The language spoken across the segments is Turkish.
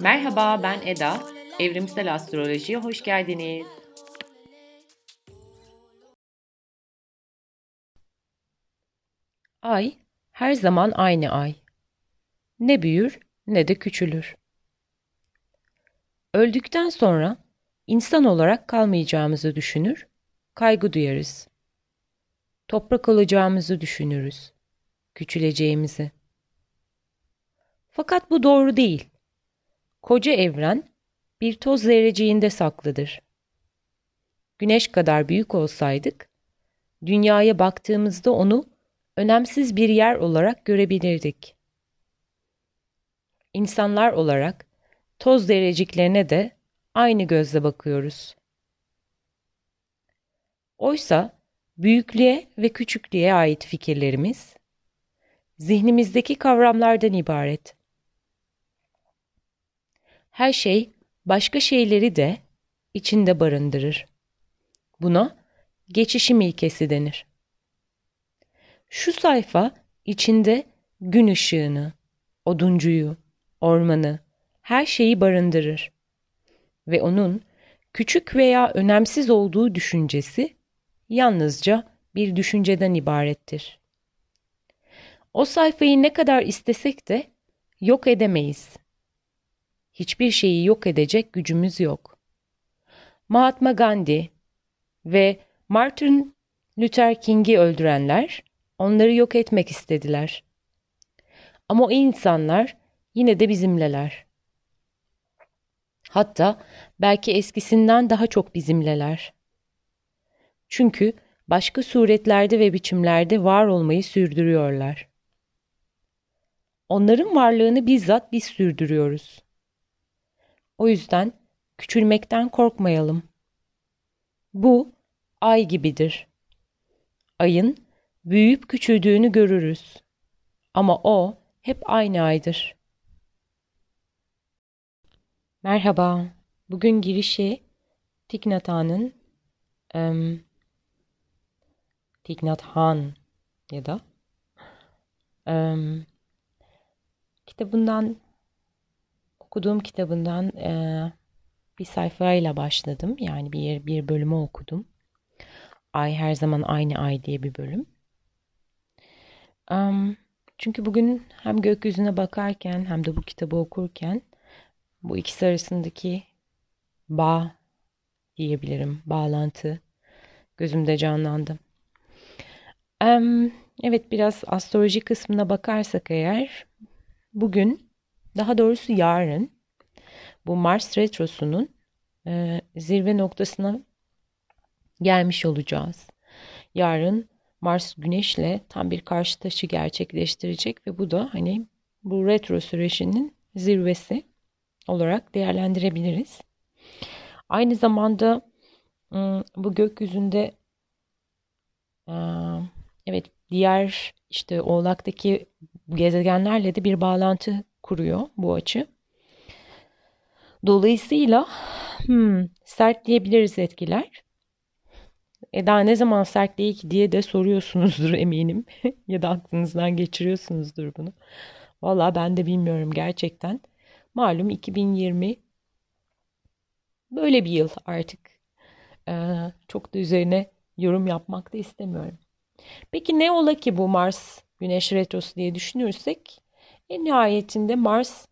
Merhaba ben Eda. Evrimsel Astroloji'ye hoş geldiniz. Ay her zaman aynı ay. Ne büyür ne de küçülür. Öldükten sonra insan olarak kalmayacağımızı düşünür, kaygı duyarız. Toprak olacağımızı düşünürüz, küçüleceğimizi. Fakat bu doğru değil. Koca evren bir toz zerreciğinde saklıdır. Güneş kadar büyük olsaydık, dünyaya baktığımızda onu önemsiz bir yer olarak görebilirdik. İnsanlar olarak toz zerreciklerine de aynı gözle bakıyoruz. Oysa büyüklüğe ve küçüklüğe ait fikirlerimiz zihnimizdeki kavramlardan ibaret. Her şey başka şeyleri de içinde barındırır. Buna geçişim ilkesi denir. Şu sayfa içinde gün ışığını, oduncuyu, ormanı, her şeyi barındırır. Ve onun küçük veya önemsiz olduğu düşüncesi yalnızca bir düşünceden ibarettir. O sayfayı ne kadar istesek de yok edemeyiz. Hiçbir şeyi yok edecek gücümüz yok. Mahatma Gandhi ve Martin Luther King'i öldürenler onları yok etmek istediler. Ama o insanlar yine de bizimleler. Hatta belki eskisinden daha çok bizimleler. Çünkü başka suretlerde ve biçimlerde var olmayı sürdürüyorlar. Onların varlığını bizzat biz sürdürüyoruz. O yüzden küçülmekten korkmayalım. Bu ay gibidir. Ayın büyüyüp küçüldüğünü görürüz. Ama o hep aynı aydır. Merhaba. Bugün girişi Tiknathan'ın um, Tiknat Han ya da um, kitabından okuduğum kitabından e, bir sayfayla başladım. Yani bir bir bölümü okudum. Ay her zaman aynı ay diye bir bölüm. Um, çünkü bugün hem gökyüzüne bakarken hem de bu kitabı okurken bu ikisi arasındaki bağ diyebilirim, bağlantı gözümde canlandı. Evet biraz astroloji kısmına bakarsak eğer bugün daha doğrusu yarın bu Mars retrosunun e, zirve noktasına gelmiş olacağız. Yarın Mars Güneş'le tam bir karşı taşı gerçekleştirecek ve bu da hani bu retro sürecinin zirvesi olarak değerlendirebiliriz. Aynı zamanda bu gökyüzünde evet diğer işte Oğlak'taki gezegenlerle de bir bağlantı kuruyor bu açı. Dolayısıyla hmm, sert diyebiliriz etkiler. Eda ne zaman sert değil ki diye de soruyorsunuzdur eminim. ya da aklınızdan geçiriyorsunuzdur bunu. Valla ben de bilmiyorum gerçekten. Malum 2020 böyle bir yıl artık. Ee, çok da üzerine yorum yapmak da istemiyorum. Peki ne ola ki bu Mars Güneş retrosu diye düşünürsek en nihayetinde Mars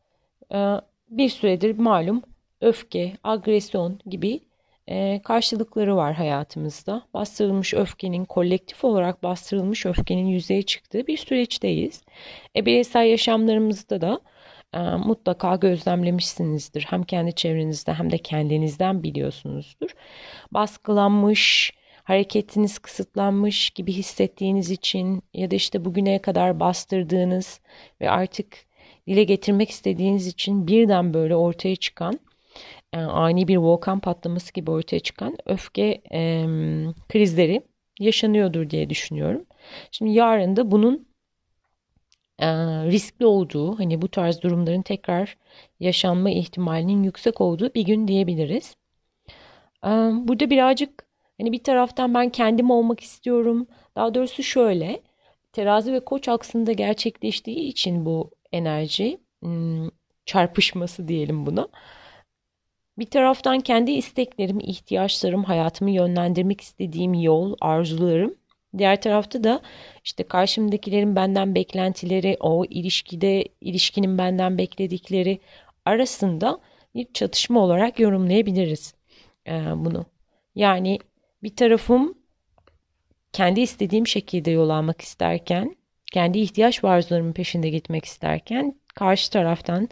e, bir süredir malum öfke, agresyon gibi e, karşılıkları var hayatımızda. Bastırılmış öfkenin, kolektif olarak bastırılmış öfkenin yüzeye çıktığı bir süreçteyiz. E, bireysel yaşamlarımızda da mutlaka gözlemlemişsinizdir. Hem kendi çevrenizde hem de kendinizden biliyorsunuzdur. Baskılanmış, hareketiniz kısıtlanmış gibi hissettiğiniz için ya da işte bugüne kadar bastırdığınız ve artık dile getirmek istediğiniz için birden böyle ortaya çıkan e, ani bir volkan patlaması gibi ortaya çıkan öfke e, krizleri yaşanıyordur diye düşünüyorum. Şimdi yarın da bunun e, riskli olduğu, hani bu tarz durumların tekrar yaşanma ihtimalinin yüksek olduğu bir gün diyebiliriz. E, burada birazcık Hani bir taraftan ben kendim olmak istiyorum. Daha doğrusu şöyle. Terazi ve koç aksında gerçekleştiği için bu enerji hmm, çarpışması diyelim buna. Bir taraftan kendi isteklerim, ihtiyaçlarım, hayatımı yönlendirmek istediğim yol, arzularım. Diğer tarafta da işte karşımdakilerin benden beklentileri, o ilişkide ilişkinin benden bekledikleri arasında bir çatışma olarak yorumlayabiliriz bunu. Yani bir tarafım kendi istediğim şekilde yol almak isterken, kendi ihtiyaç ve arzularımın peşinde gitmek isterken karşı taraftan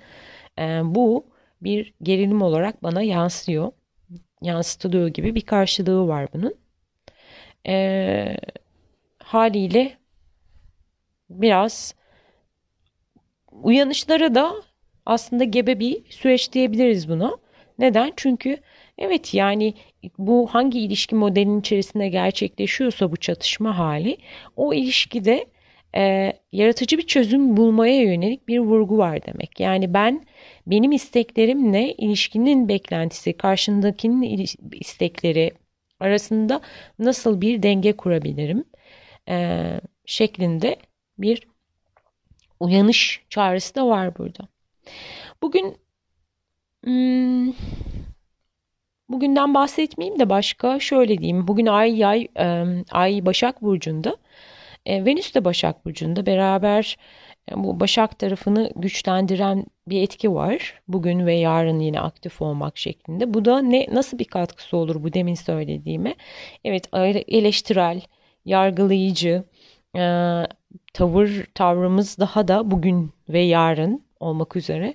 bu bir gerilim olarak bana yansıyor. Yansıtılıyor gibi bir karşılığı var bunun. E, haliyle biraz uyanışlara da aslında gebe bir süreç diyebiliriz buna. Neden? Çünkü evet yani bu hangi ilişki modelinin içerisinde gerçekleşiyorsa bu çatışma hali o ilişkide e, yaratıcı bir çözüm bulmaya yönelik bir vurgu var demek. Yani ben benim isteklerimle ilişkinin beklentisi, karşındakinin istekleri arasında nasıl bir denge kurabilirim e, şeklinde bir uyanış çağrısı da var burada. Bugün hmm, bugünden bahsetmeyeyim de başka şöyle diyeyim. Bugün Ay Yay Ay Başak burcunda. E, Venüs de Başak burcunda beraber e, bu Başak tarafını güçlendiren bir etki var. Bugün ve yarın yine aktif olmak şeklinde. Bu da ne nasıl bir katkısı olur bu demin söylediğime? Evet eleştirel, yargılayıcı e, tavır tavrımız daha da bugün ve yarın olmak üzere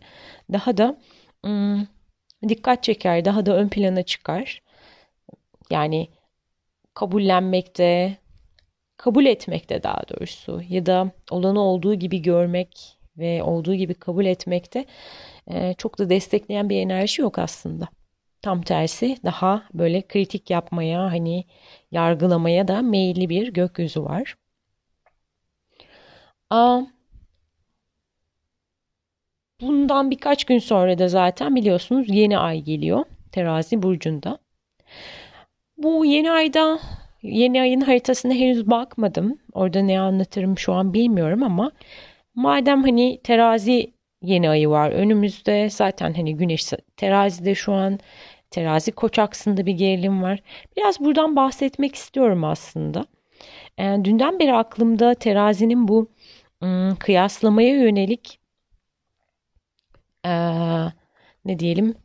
daha da ım, dikkat çeker, daha da ön plana çıkar. Yani kabullenmekte, kabul etmekte daha doğrusu ya da olanı olduğu gibi görmek ve olduğu gibi kabul etmekte e, çok da destekleyen bir enerji yok aslında. Tam tersi daha böyle kritik yapmaya hani yargılamaya da meyilli bir gökyüzü var. Aa, bundan birkaç gün sonra da zaten biliyorsunuz yeni ay geliyor terazi burcunda. Bu yeni ayda Yeni ayın haritasına henüz bakmadım. Orada ne anlatırım şu an bilmiyorum ama madem hani terazi yeni ayı var önümüzde zaten hani güneş terazide şu an terazi koç aksında bir gerilim var. Biraz buradan bahsetmek istiyorum aslında. Yani dünden beri aklımda terazinin bu ım, kıyaslamaya yönelik ee, ne diyelim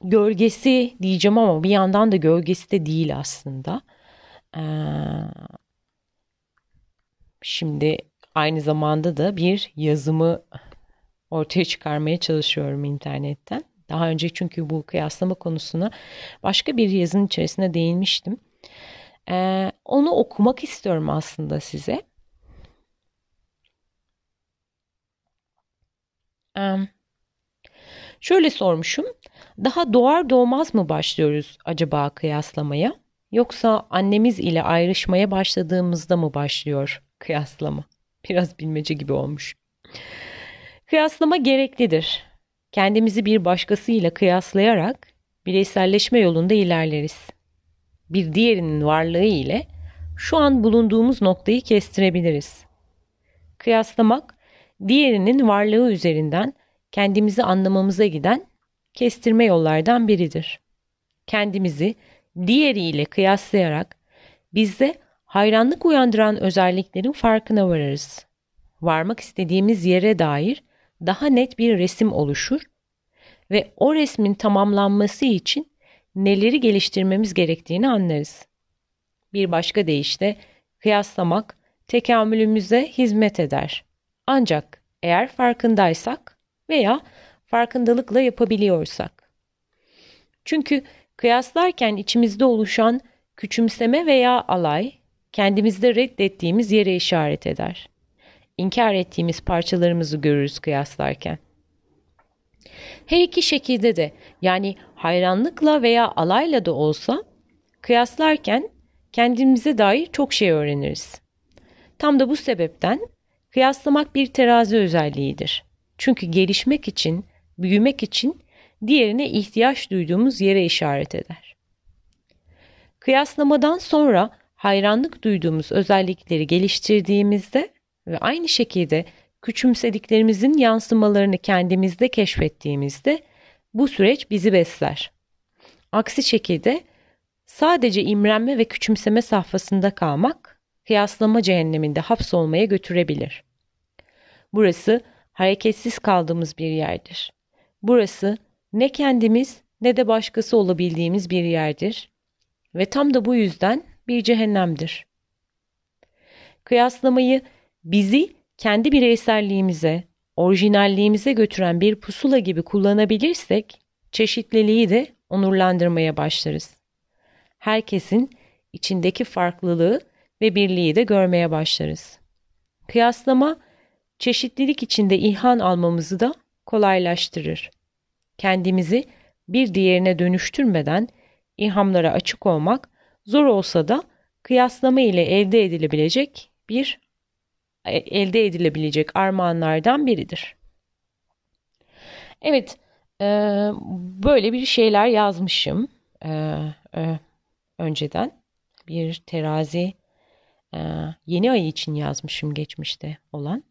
gölgesi diyeceğim ama bir yandan da gölgesi de değil aslında. Ee, şimdi aynı zamanda da bir yazımı ortaya çıkarmaya çalışıyorum internetten. Daha önce çünkü bu kıyaslama konusuna başka bir yazın içerisine değinmiştim. Ee, onu okumak istiyorum aslında size. Ee, şöyle sormuşum. Daha doğar doğmaz mı başlıyoruz acaba kıyaslamaya? Yoksa annemiz ile ayrışmaya başladığımızda mı başlıyor kıyaslama? Biraz bilmece gibi olmuş. Kıyaslama gereklidir. Kendimizi bir başkasıyla kıyaslayarak bireyselleşme yolunda ilerleriz. Bir diğerinin varlığı ile şu an bulunduğumuz noktayı kestirebiliriz. Kıyaslamak, diğerinin varlığı üzerinden kendimizi anlamamıza giden kestirme yollardan biridir. Kendimizi diğeriyle kıyaslayarak bizde hayranlık uyandıran özelliklerin farkına vararız. Varmak istediğimiz yere dair daha net bir resim oluşur ve o resmin tamamlanması için neleri geliştirmemiz gerektiğini anlarız. Bir başka deyişle kıyaslamak tekamülümüze hizmet eder. Ancak eğer farkındaysak veya farkındalıkla yapabiliyorsak. Çünkü kıyaslarken içimizde oluşan küçümseme veya alay kendimizde reddettiğimiz yere işaret eder. İnkar ettiğimiz parçalarımızı görürüz kıyaslarken. Her iki şekilde de yani hayranlıkla veya alayla da olsa kıyaslarken kendimize dair çok şey öğreniriz. Tam da bu sebepten kıyaslamak bir terazi özelliğidir. Çünkü gelişmek için büyümek için diğerine ihtiyaç duyduğumuz yere işaret eder. Kıyaslamadan sonra hayranlık duyduğumuz özellikleri geliştirdiğimizde ve aynı şekilde küçümsediklerimizin yansımalarını kendimizde keşfettiğimizde bu süreç bizi besler. Aksi şekilde sadece imrenme ve küçümseme safhasında kalmak kıyaslama cehenneminde hapsolmaya götürebilir. Burası hareketsiz kaldığımız bir yerdir. Burası ne kendimiz ne de başkası olabildiğimiz bir yerdir ve tam da bu yüzden bir cehennemdir. Kıyaslamayı bizi kendi bireyselliğimize, orijinalliğimize götüren bir pusula gibi kullanabilirsek çeşitliliği de onurlandırmaya başlarız. Herkesin içindeki farklılığı ve birliği de görmeye başlarız. Kıyaslama çeşitlilik içinde ilhan almamızı da kolaylaştırır. Kendimizi bir diğerine dönüştürmeden ilhamlara açık olmak zor olsa da kıyaslama ile elde edilebilecek bir elde edilebilecek armağanlardan biridir. Evet, e, böyle bir şeyler yazmışım e, önceden. Bir terazi yeni ay için yazmışım geçmişte olan.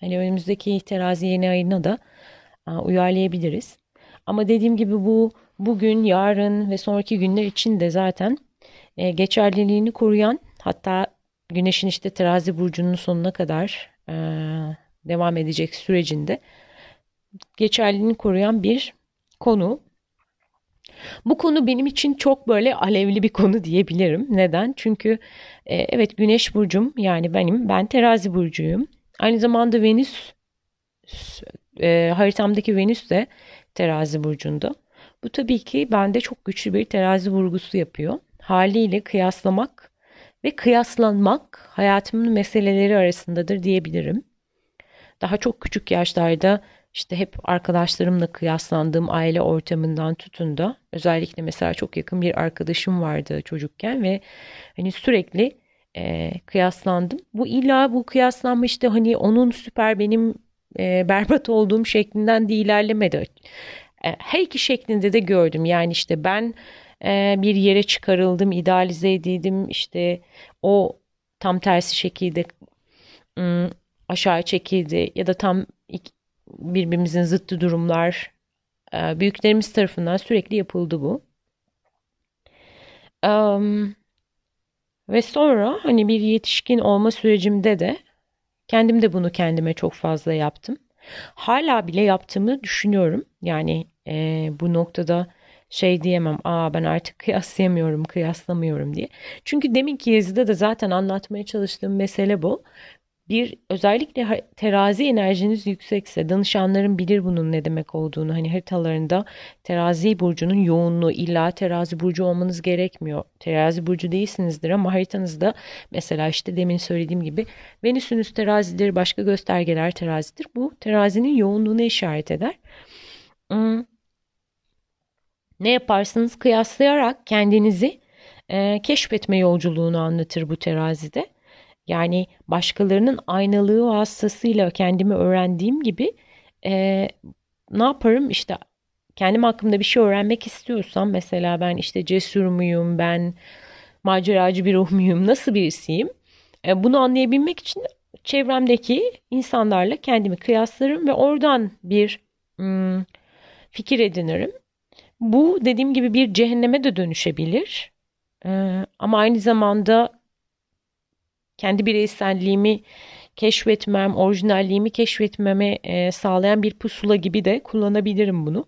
Hani önümüzdeki terazi yeni ayına da uyarlayabiliriz. Ama dediğim gibi bu bugün, yarın ve sonraki günler için de zaten geçerliliğini koruyan hatta Güneşin işte terazi burcunun sonuna kadar e, devam edecek sürecinde geçerliliğini koruyan bir konu. Bu konu benim için çok böyle alevli bir konu diyebilirim. Neden? Çünkü e, evet Güneş burcum yani benim ben terazi burcuyum. Aynı zamanda Venüs e, haritamdaki Venüs de terazi burcunda. Bu tabii ki bende çok güçlü bir terazi vurgusu yapıyor. Haliyle kıyaslamak ve kıyaslanmak hayatımın meseleleri arasındadır diyebilirim. Daha çok küçük yaşlarda işte hep arkadaşlarımla kıyaslandığım aile ortamından tutun da özellikle mesela çok yakın bir arkadaşım vardı çocukken ve hani sürekli e, kıyaslandım. Bu illa bu kıyaslanma işte hani onun süper benim e, berbat olduğum şeklinden de ilerlemedi. E, her iki şeklinde de gördüm. Yani işte ben e, bir yere çıkarıldım, idealize edildim. İşte o tam tersi şekilde aşağı çekildi ya da tam birbirimizin zıttı durumlar e, büyüklerimiz tarafından sürekli yapıldı bu. Ve sonra hani bir yetişkin olma sürecimde de kendim de bunu kendime çok fazla yaptım. Hala bile yaptığımı düşünüyorum. Yani e, bu noktada şey diyemem. Aa ben artık kıyaslayamıyorum, kıyaslamıyorum diye. Çünkü deminki yazıda da zaten anlatmaya çalıştığım mesele bu. Bir özellikle terazi enerjiniz yüksekse danışanların bilir bunun ne demek olduğunu. Hani haritalarında terazi burcunun yoğunluğu illa terazi burcu olmanız gerekmiyor. Terazi burcu değilsinizdir ama haritanızda mesela işte demin söylediğim gibi Venüsünüz terazidir, başka göstergeler terazidir. Bu terazinin yoğunluğunu işaret eder. Hmm ne yaparsınız kıyaslayarak kendinizi e, keşfetme yolculuğunu anlatır bu terazide. Yani başkalarının aynalığı vasıtasıyla kendimi öğrendiğim gibi e, ne yaparım işte kendim hakkında bir şey öğrenmek istiyorsam mesela ben işte cesur muyum ben maceracı bir ruh muyum nasıl birisiyim e, bunu anlayabilmek için çevremdeki insanlarla kendimi kıyaslarım ve oradan bir hmm, fikir edinirim. Bu dediğim gibi bir cehenneme de dönüşebilir. Ee, ama aynı zamanda kendi bireyselliğimi keşfetmem, orijinalliğimi keşfetmeme e, sağlayan bir pusula gibi de kullanabilirim bunu.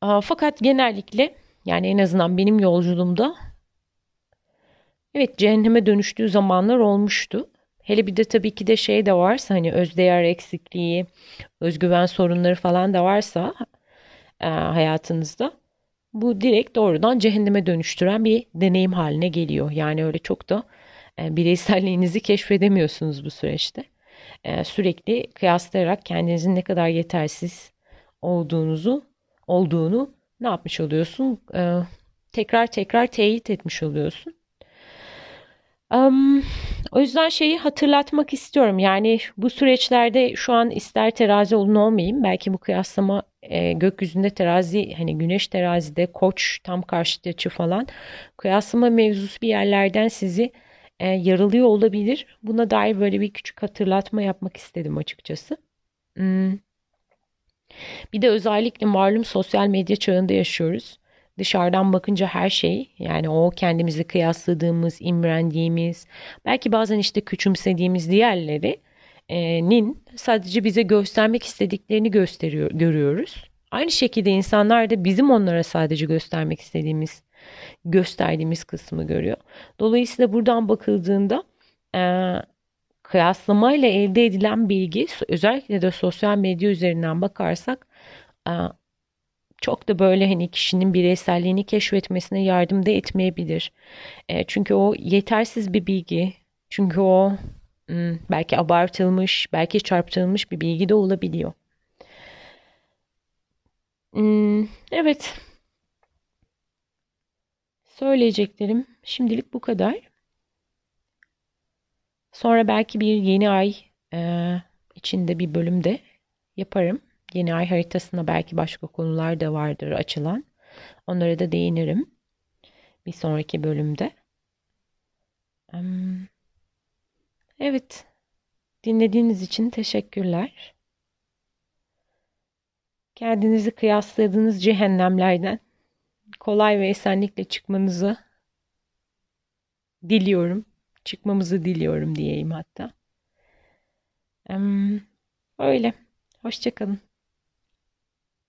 Aa, fakat genellikle yani en azından benim yolculuğumda evet cehenneme dönüştüğü zamanlar olmuştu. Hele bir de tabii ki de şey de varsa hani özdeğer eksikliği, özgüven sorunları falan da varsa e, hayatınızda bu direkt doğrudan cehenneme dönüştüren bir deneyim haline geliyor. Yani öyle çok da e, bireyselliğinizi keşfedemiyorsunuz bu süreçte. E, sürekli kıyaslayarak kendinizin ne kadar yetersiz olduğunuzu olduğunu ne yapmış oluyorsun? E, tekrar tekrar teyit etmiş oluyorsun. Um, o yüzden şeyi hatırlatmak istiyorum. Yani bu süreçlerde şu an ister terazi olun olmayayım. Belki bu kıyaslama e, gökyüzünde terazi hani güneş terazide koç tam karşıt falan kıyaslama mevzusu bir yerlerden sizi e, yaralıyor olabilir. Buna dair böyle bir küçük hatırlatma yapmak istedim açıkçası. Hmm. Bir de özellikle malum sosyal medya çağında yaşıyoruz. Dışarıdan bakınca her şey yani o kendimizi kıyasladığımız, imrendiğimiz, belki bazen işte küçümsediğimiz diğerleri nin sadece bize göstermek istediklerini gösteriyor, görüyoruz. Aynı şekilde insanlar da bizim onlara sadece göstermek istediğimiz, gösterdiğimiz kısmı görüyor. Dolayısıyla buradan bakıldığında e, kıyaslamayla elde edilen bilgi özellikle de sosyal medya üzerinden bakarsak e, çok da böyle hani kişinin bireyselliğini keşfetmesine yardım da etmeyebilir. E, çünkü o yetersiz bir bilgi. Çünkü o hmm, belki abartılmış, belki çarpıtılmış bir bilgi de olabiliyor. Hmm, evet. Söyleyeceklerim şimdilik bu kadar. Sonra belki bir yeni ay e, içinde bir bölümde yaparım. Yeni ay haritasında belki başka konular da vardır açılan. Onlara da değinirim bir sonraki bölümde. Evet, dinlediğiniz için teşekkürler. Kendinizi kıyasladığınız cehennemlerden kolay ve esenlikle çıkmanızı diliyorum. Çıkmamızı diliyorum diyeyim hatta. Öyle. Hoşçakalın.